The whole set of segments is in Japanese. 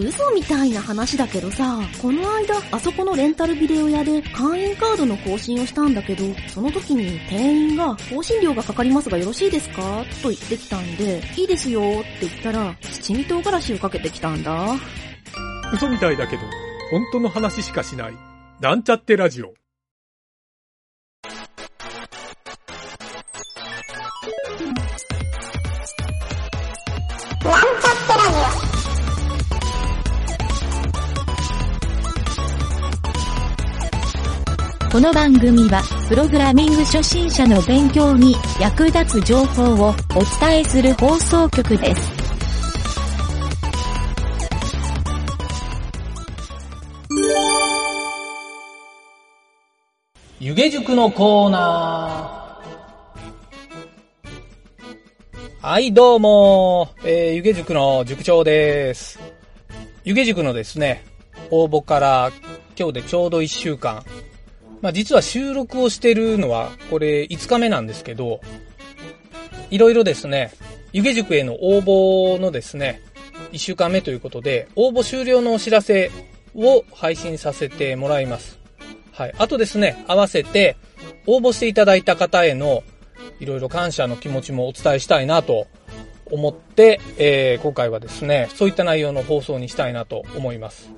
嘘みたいな話だけどさ、この間、あそこのレンタルビデオ屋で会員カードの更新をしたんだけど、その時に店員が、更新料がかかりますがよろしいですか？と言ってきたんで、いいですよって言ったら、七味唐辛子をかけてきたんだ。嘘みたいだけど、本当の話しかしない。なんちゃってラジオ。この番組は、プログラミング初心者の勉強に役立つ情報をお伝えする放送局です。湯気塾のコーナー。はい、どうも、えー、湯気塾の塾長です。湯気塾のですね、応募から今日でちょうど1週間まあ実は収録をしてるのは、これ5日目なんですけど、いろいろですね、湯気塾への応募のですね、1週間目ということで、応募終了のお知らせを配信させてもらいます。はい。あとですね、合わせて、応募していただいた方への、いろいろ感謝の気持ちもお伝えしたいなと思って、えー、今回はですね、そういった内容の放送にしたいなと思います。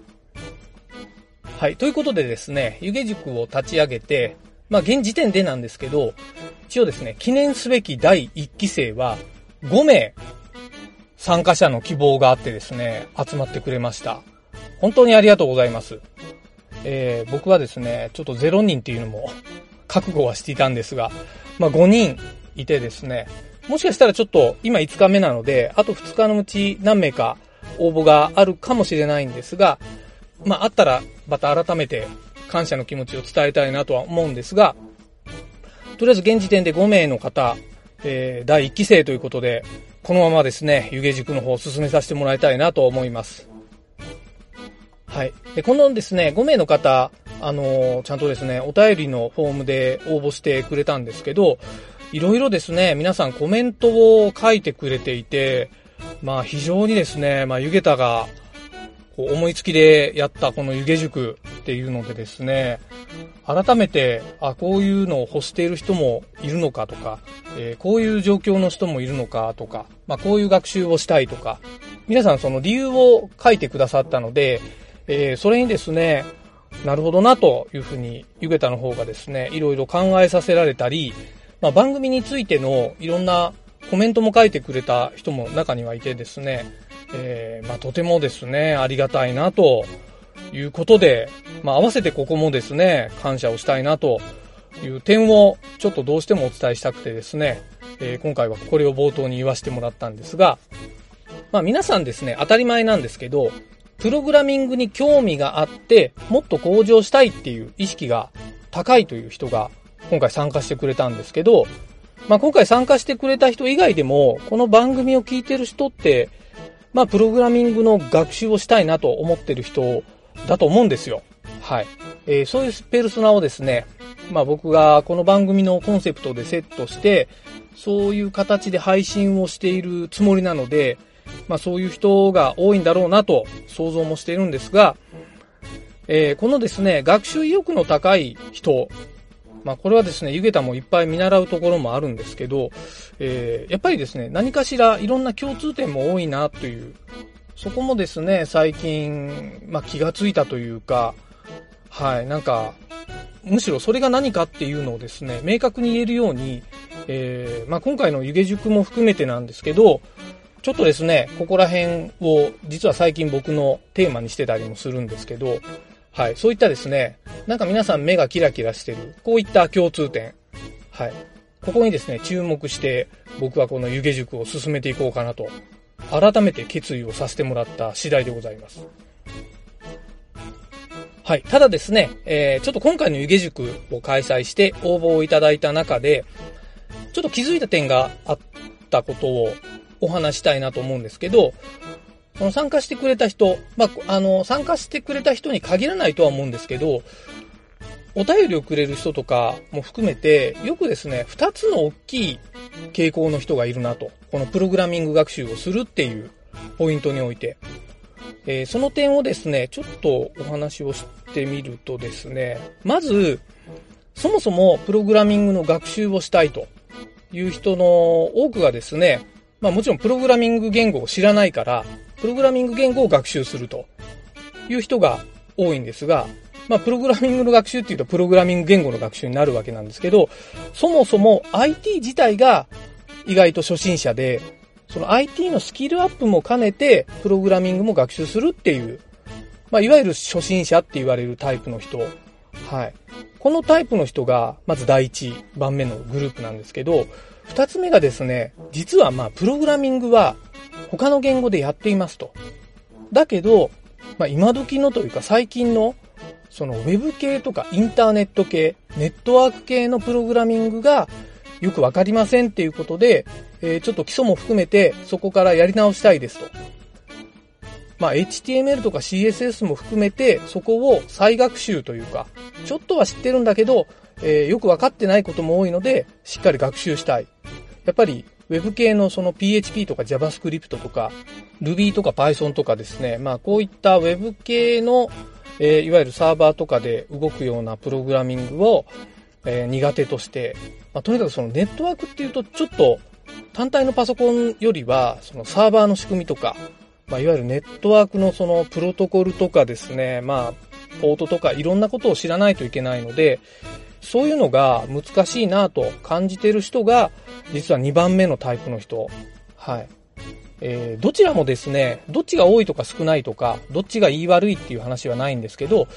はい。ということでですね、湯気塾を立ち上げて、まあ、現時点でなんですけど、一応ですね、記念すべき第1期生は5名参加者の希望があってですね、集まってくれました。本当にありがとうございます。えー、僕はですね、ちょっと0人っていうのも覚悟はしていたんですが、まあ、5人いてですね、もしかしたらちょっと今5日目なので、あと2日のうち何名か応募があるかもしれないんですが、まあ、あったら、また改めて感謝の気持ちを伝えたいなとは思うんですが、とりあえず現時点で5名の方、えー、第1期生ということで、このままですね、湯気塾の方を進めさせてもらいたいなと思います。はい。で、このですね、5名の方、あのー、ちゃんとですね、お便りのフォームで応募してくれたんですけど、いろいろですね、皆さんコメントを書いてくれていて、まあ非常にですね、まあ湯気たがこう思いつきでやったこの湯気塾っていうのでですね、改めて、あ、こういうのを欲している人もいるのかとか、えー、こういう状況の人もいるのかとか、まあ、こういう学習をしたいとか、皆さんその理由を書いてくださったので、えー、それにですね、なるほどなというふうに、ゆげたの方がですね、いろいろ考えさせられたり、まあ、番組についてのいろんなコメントも書いてくれた人も中にはいてですね、えー、まあ、とてもですね、ありがたいなということで、まあ、合わせてここもですね、感謝をしたいなという点をちょっとどうしてもお伝えしたくてですね、えー、今回はこれを冒頭に言わせてもらったんですが、まあ、皆さんですね、当たり前なんですけど、プログラミングに興味があって、もっと向上したいっていう意識が高いという人が今回参加してくれたんですけど、まあ、今回参加してくれた人以外でも、この番組を聞いてる人って、まあ、プログラミングの学習をしたいなと思ってる人だと思うんですよ。はい。えー、そういうペルソナをですね、まあ僕がこの番組のコンセプトでセットして、そういう形で配信をしているつもりなので、まあそういう人が多いんだろうなと想像もしているんですが、えー、このですね、学習意欲の高い人まあこれはですね、湯桁もいっぱい見習うところもあるんですけど、えー、やっぱりですね、何かしらいろんな共通点も多いなという、そこもですね、最近、まあ気がついたというか、はい、なんか、むしろそれが何かっていうのをですね、明確に言えるように、えー、まあ今回の湯気塾も含めてなんですけど、ちょっとですね、ここら辺を実は最近僕のテーマにしてたりもするんですけど、はい。そういったですね、なんか皆さん目がキラキラしてる、こういった共通点。はい。ここにですね、注目して僕はこの湯気塾を進めていこうかなと、改めて決意をさせてもらった次第でございます。はい。ただですね、えー、ちょっと今回の湯気塾を開催して応募をいただいた中で、ちょっと気づいた点があったことをお話したいなと思うんですけど、その参加してくれた人、まあ、あの、参加してくれた人に限らないとは思うんですけど、お便りをくれる人とかも含めて、よくですね、二つの大きい傾向の人がいるなと。このプログラミング学習をするっていうポイントにおいて。えー、その点をですね、ちょっとお話をしてみるとですね、まず、そもそもプログラミングの学習をしたいという人の多くがですね、まあもちろんプログラミング言語を知らないから、プログラミング言語を学習するという人が多いんですが、まあプログラミングの学習っていうとプログラミング言語の学習になるわけなんですけど、そもそも IT 自体が意外と初心者で、その IT のスキルアップも兼ねて、プログラミングも学習するっていう、まあ、いわゆる初心者って言われるタイプの人。はい。このタイプの人が、まず第一番目のグループなんですけど、二つ目がですね、実はまあ、プログラミングは他の言語でやっていますと。だけど、まあ、今時のというか最近の、そのウェブ系とかインターネット系、ネットワーク系のプログラミングがよくわかりませんっていうことで、えー、ちょっと基礎も含めてそこからやり直したいですと。まあ、HTML とか CSS も含めてそこを再学習というか、ちょっとは知ってるんだけど、えー、よくわかってないことも多いので、しっかり学習したい。やっぱり Web 系のその PHP とか JavaScript とか Ruby とか Python とかですね、まあこういった Web 系の、えー、いわゆるサーバーとかで動くようなプログラミングを、えー、苦手として、まあ、とにかくそのネットワークっていうとちょっと単体のパソコンよりはそのサーバーの仕組みとか、まあ、いわゆるネットワークのそのプロトコルとかですね、まあ、ポートとかいろんなことを知らないといけないので、そういうのが難しいなと感じてる人が、実は2番目のタイプの人。はい。えー、どちらもですね、どっちが多いとか少ないとか、どっちが言い悪いっていう話はないんですけど、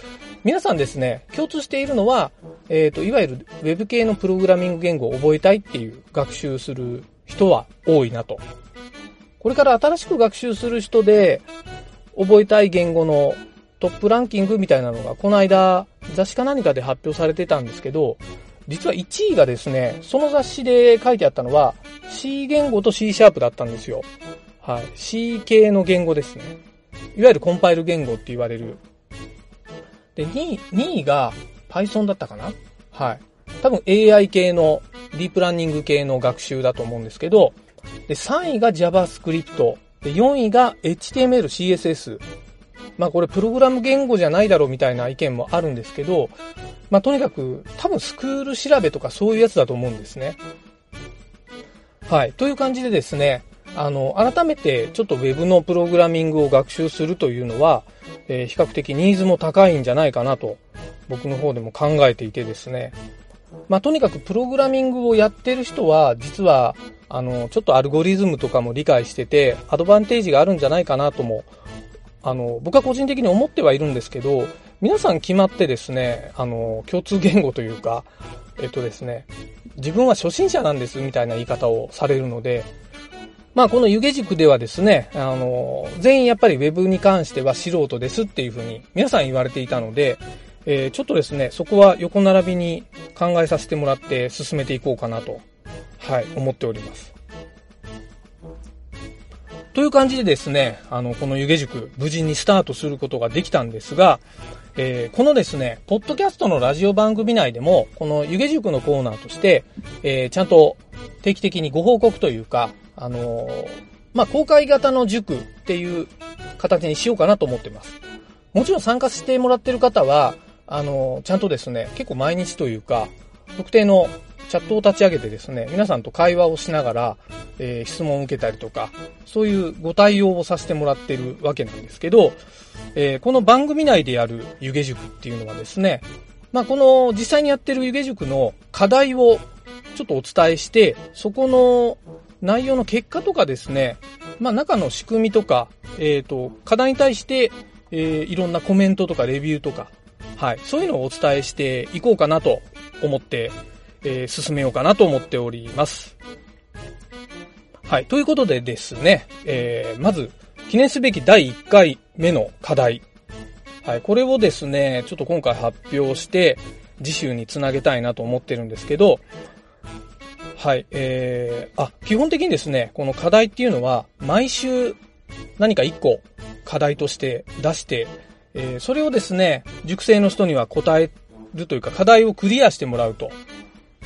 皆さんですね、共通しているのは、えっ、ー、と、いわゆる Web 系のプログラミング言語を覚えたいっていう学習する人は多いなと。これから新しく学習する人で、覚えたい言語のトップランキングみたいなのが、この間、雑誌か何かで発表されてたんですけど、実は1位がですね、その雑誌で書いてあったのは、C 言語と C シャープだったんですよ。はい。C 系の言語ですね。いわゆるコンパイル言語って言われる。で、2位、2位が Python だったかな？はい。多分 AI 系の、ディープランニング系の学習だと思うんですけど、で、3位が JavaScript。で、4位が HTML、CSS。まあこれプログラム言語じゃないだろうみたいな意見もあるんですけど、まあとにかく多分スクール調べとかそういうやつだと思うんですね。はい。という感じでですね、あの、改めてちょっと Web のプログラミングを学習するというのは、えー、比較的ニーズも高いんじゃないかなと、僕の方でも考えていてですね。まあ、とにかくプログラミングをやってる人は、実は、あの、ちょっとアルゴリズムとかも理解してて、アドバンテージがあるんじゃないかなとも、あの、僕は個人的に思ってはいるんですけど、皆さん決まってですね、あの、共通言語というか、えっとですね、自分は初心者なんですみたいな言い方をされるので、まあこの湯気塾ではですね、あの、全員やっぱり Web に関しては素人ですっていうふうに皆さん言われていたので、えー、ちょっとですね、そこは横並びに考えさせてもらって進めていこうかなと、はい、思っております。という感じでですね、あの、この湯気塾、無事にスタートすることができたんですが、えー、このですね、ポッドキャストのラジオ番組内でも、この湯気塾のコーナーとして、えー、ちゃんと定期的にご報告というか、あのー、まあ、公開型の塾っていう形にしようかなと思ってます。もちろん参加してもらってる方は、あの、ちゃんとですね、結構毎日というか、特定のチャットを立ち上げてですね、皆さんと会話をしながら、えー、質問を受けたりとか、そういうご対応をさせてもらってるわけなんですけど、えー、この番組内でやる湯気塾っていうのはですね、まあ、この実際にやってる湯気塾の課題をちょっとお伝えして、そこの内容の結果とかですね、まあ、中の仕組みとか、えっ、ー、と、課題に対して、えー、いろんなコメントとかレビューとか、はい、そういうのをお伝えしていこうかなと思って、えー、進めようかなと思っております。はい、ということでですね、えー、まず、記念すべき第1回目の課題。はい、これをですね、ちょっと今回発表して、次週につなげたいなと思ってるんですけど、はい、えー、あ、基本的にですね、この課題っていうのは、毎週何か1個課題として出して、えー、それをですね、熟成の人には答えるというか、課題をクリアしてもらうと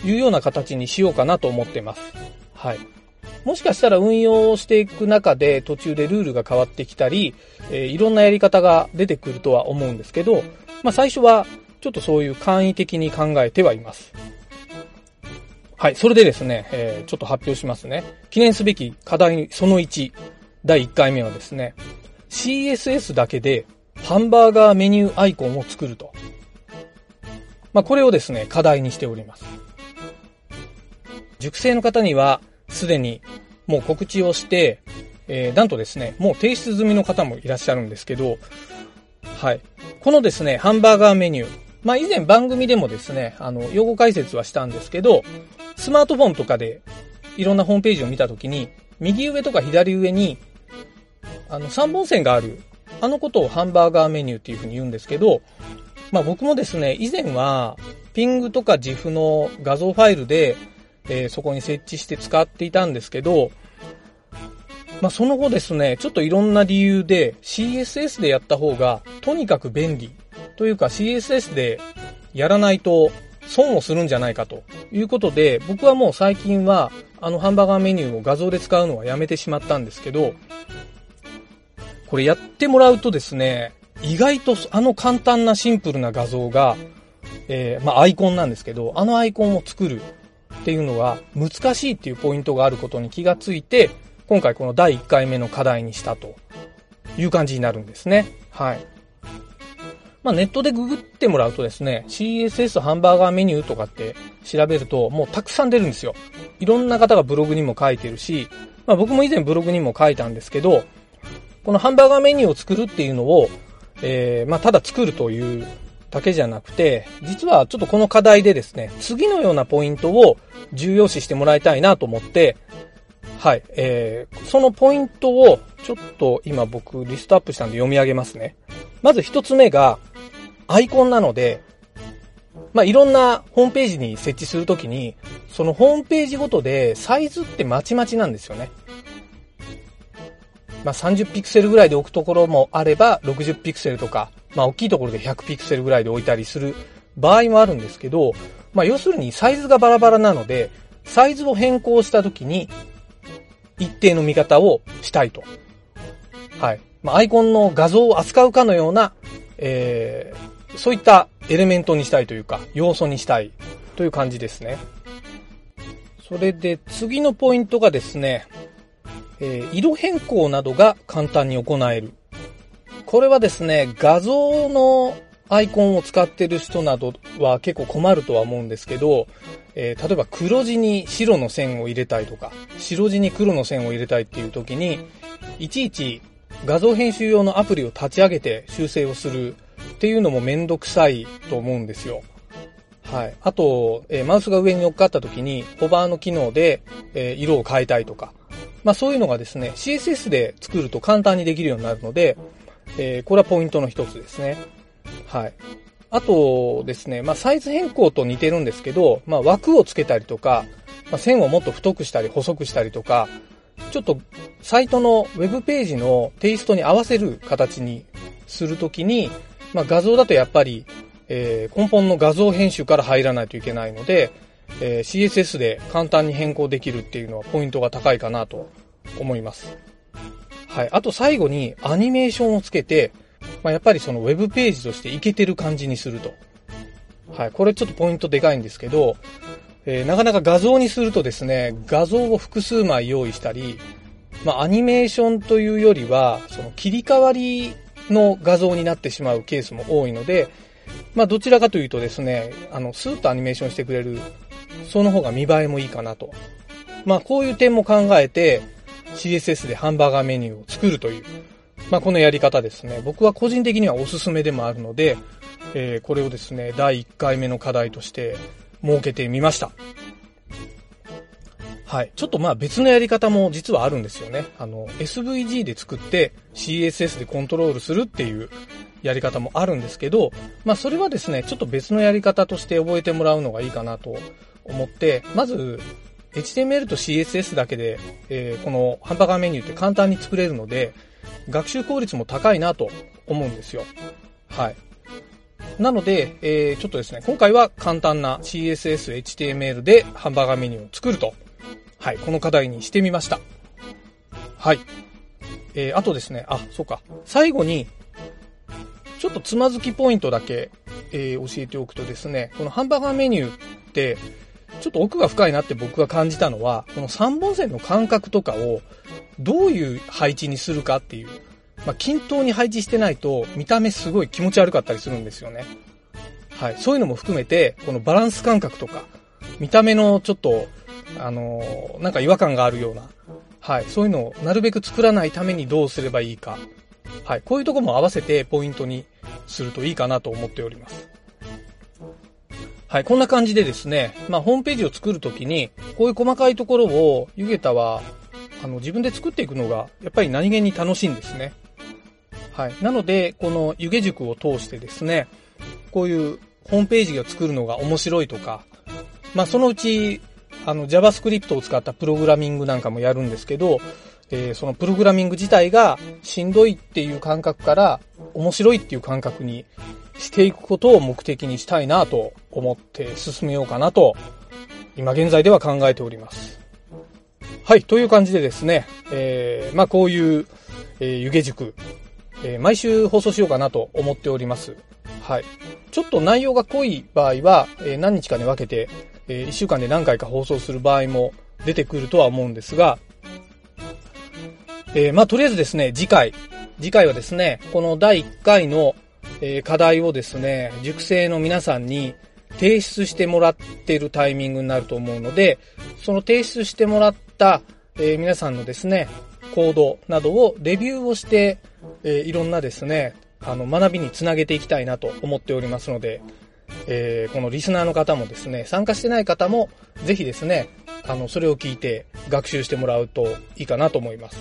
いうような形にしようかなと思ってます。はい。もしかしたら運用していく中で途中でルールが変わってきたり、えー、いろんなやり方が出てくるとは思うんですけど、まあ最初はちょっとそういう簡易的に考えてはいます。はい、それでですね、えー、ちょっと発表しますね。記念すべき課題その1、第1回目はですね、CSS だけでハンバーガーメニューアイコンを作ると。まあ、これをですね、課題にしております。熟成の方には、すでにもう告知をして、えー、なんとですね、もう提出済みの方もいらっしゃるんですけど、はい。このですね、ハンバーガーメニュー。まあ、以前番組でもですね、あの、用語解説はしたんですけど、スマートフォンとかでいろんなホームページを見たときに、右上とか左上に、あの、3本線がある、あのことをハンバーガーメニューっていうふうに言うんですけど、まあ僕もですね、以前は、ピングとか GIF の画像ファイルで、えー、そこに設置して使っていたんですけど、まあその後ですね、ちょっといろんな理由で CSS でやった方がとにかく便利というか CSS でやらないと損をするんじゃないかということで、僕はもう最近はあのハンバーガーメニューを画像で使うのはやめてしまったんですけど、これやってもらうとですね、意外とあの簡単なシンプルな画像が、えー、まあアイコンなんですけど、あのアイコンを作るっていうのは難しいっていうポイントがあることに気がついて、今回この第1回目の課題にしたという感じになるんですね。はい。まあ、ネットでググってもらうとですね、CSS ハンバーガーメニューとかって調べるともうたくさん出るんですよ。いろんな方がブログにも書いてるし、まあ、僕も以前ブログにも書いたんですけど、このハンバーガーメニューを作るっていうのを、えー、まあ、ただ作るというだけじゃなくて、実はちょっとこの課題でですね、次のようなポイントを重要視してもらいたいなと思って、はい、えー、そのポイントをちょっと今僕リストアップしたんで読み上げますね。まず一つ目が、アイコンなので、まあ、いろんなホームページに設置するときに、そのホームページごとでサイズってまちまちなんですよね。まあ、30ピクセルぐらいで置くところもあれば、60ピクセルとか、まあ、大きいところで100ピクセルぐらいで置いたりする場合もあるんですけど、まあ、要するにサイズがバラバラなので、サイズを変更したときに、一定の見方をしたいと。はい。まあ、アイコンの画像を扱うかのような、えー、そういったエレメントにしたいというか、要素にしたいという感じですね。それで次のポイントがですね、えー、色変更などが簡単に行える。これはですね、画像のアイコンを使ってる人などは結構困るとは思うんですけど、えー、例えば黒字に白の線を入れたいとか、白字に黒の線を入れたいっていう時に、いちいち画像編集用のアプリを立ち上げて修正をするっていうのもめんどくさいと思うんですよ。はい。あと、えー、マウスが上に乗っかった時に、ホバーの機能で、えー、色を変えたいとか、まあそういうのがですね、CSS で作ると簡単にできるようになるので、えー、これはポイントの一つですね。はい。あとですね、まあサイズ変更と似てるんですけど、まあ枠をつけたりとか、まあ、線をもっと太くしたり細くしたりとか、ちょっとサイトのウェブページのテイストに合わせる形にするときに、まあ画像だとやっぱり、えー、根本の画像編集から入らないといけないので、えー、CSS で簡単に変更できるっていうのはポイントが高いかなと思います。はい。あと最後にアニメーションをつけて、まあ、やっぱりそのウェブページとしていけてる感じにすると。はい。これちょっとポイントでかいんですけど、えー、なかなか画像にするとですね、画像を複数枚用意したり、まあ、アニメーションというよりは、その切り替わりの画像になってしまうケースも多いので、まあ、どちらかというとですね、あの、スーッとアニメーションしてくれるその方が見栄えもいいかなと。まあこういう点も考えて CSS でハンバーガーメニューを作るという、まあこのやり方ですね。僕は個人的にはおすすめでもあるので、えー、これをですね、第1回目の課題として設けてみました。はい。ちょっとまあ別のやり方も実はあるんですよね。あの、SVG で作って CSS でコントロールするっていうやり方もあるんですけど、まあそれはですね、ちょっと別のやり方として覚えてもらうのがいいかなと思って、まず、HTML と CSS だけで、えー、このハンバーガーメニューって簡単に作れるので、学習効率も高いなと思うんですよ。はい。なので、えー、ちょっとですね、今回は簡単な CSS、HTML でハンバーガーメニューを作るとはい、この課題にしてみました。はい。えー、あとですね、あ、そうか。最後に、ちょっとつまずきポイントだけ、えー、教えておくとですね、このハンバーガーメニューって、ちょっと奥が深いなって僕が感じたのは、この3本線の間隔とかをどういう配置にするかっていう。まあ、均等に配置してないと見た目すごい気持ち悪かったりするんですよね。はい。そういうのも含めて、このバランス感覚とか、見た目のちょっと、あのーなんか違和感があるような、はい。そういうのをなるべく作らないためにどうすればいいか。はい。こういうとこも合わせてポイントにするといいかなと思っております。はい。こんな感じでですね、まあ、ホームページを作るときに、こういう細かいところを、ゆげたは、あの、自分で作っていくのが、やっぱり何気に楽しいんですね。はい。なので、この湯気塾を通してですね、こういうホームページを作るのが面白いとか、まあ、そのうち、あの、JavaScript を使ったプログラミングなんかもやるんですけど、えーそのプログラミング自体がしんどいっていう感覚から面白いっていう感覚にしていくことを目的にしたいなと思って進めようかなと、今現在では考えております。はい、という感じでですね、えーまあこういう、えー湯気塾、えー毎週放送しようかなと思っております。はい。ちょっと内容が濃い場合は、えー何日かに分けて、えー1週間で何回か放送する場合も出てくるとは思うんですが、えーまあとりあえずですね、次回、次回はですね、この第1回の、え課題をですね、塾生の皆さんに提出してもらっているタイミングになると思うので、その提出してもらった、え皆さんのですね、コードなどをレビューをして、えいろんなですね、あの、学びにつなげていきたいなと思っておりますので、えーこのリスナーの方もですね、参加してない方も、ぜひですね、あの、それを聞いて学習してもらうといいかなと思います。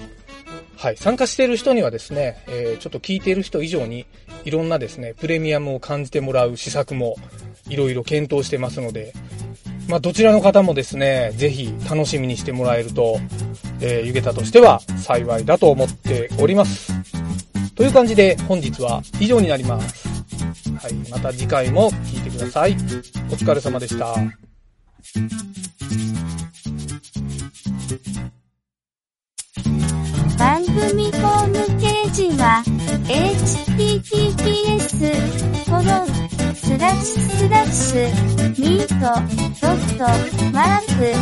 はい。参加している人にはですね、えーちょっと聞いている人以上に、いろんなですね、プレミアムを感じてもらう施策も、いろいろ検討してますので、まあ、どちらの方もですね、ぜひ楽しみにしてもらえると、えー、ゆげたとしては幸いだと思っております。という感じで、本日は以上になります。はい。また次回も聞いてください。お疲れ様でした。組ホームページは https コロンスラッシュスラッシュミートドットマーク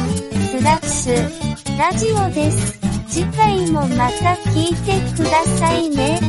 スラッシュラジオです。次回もまた聞いてくださいね。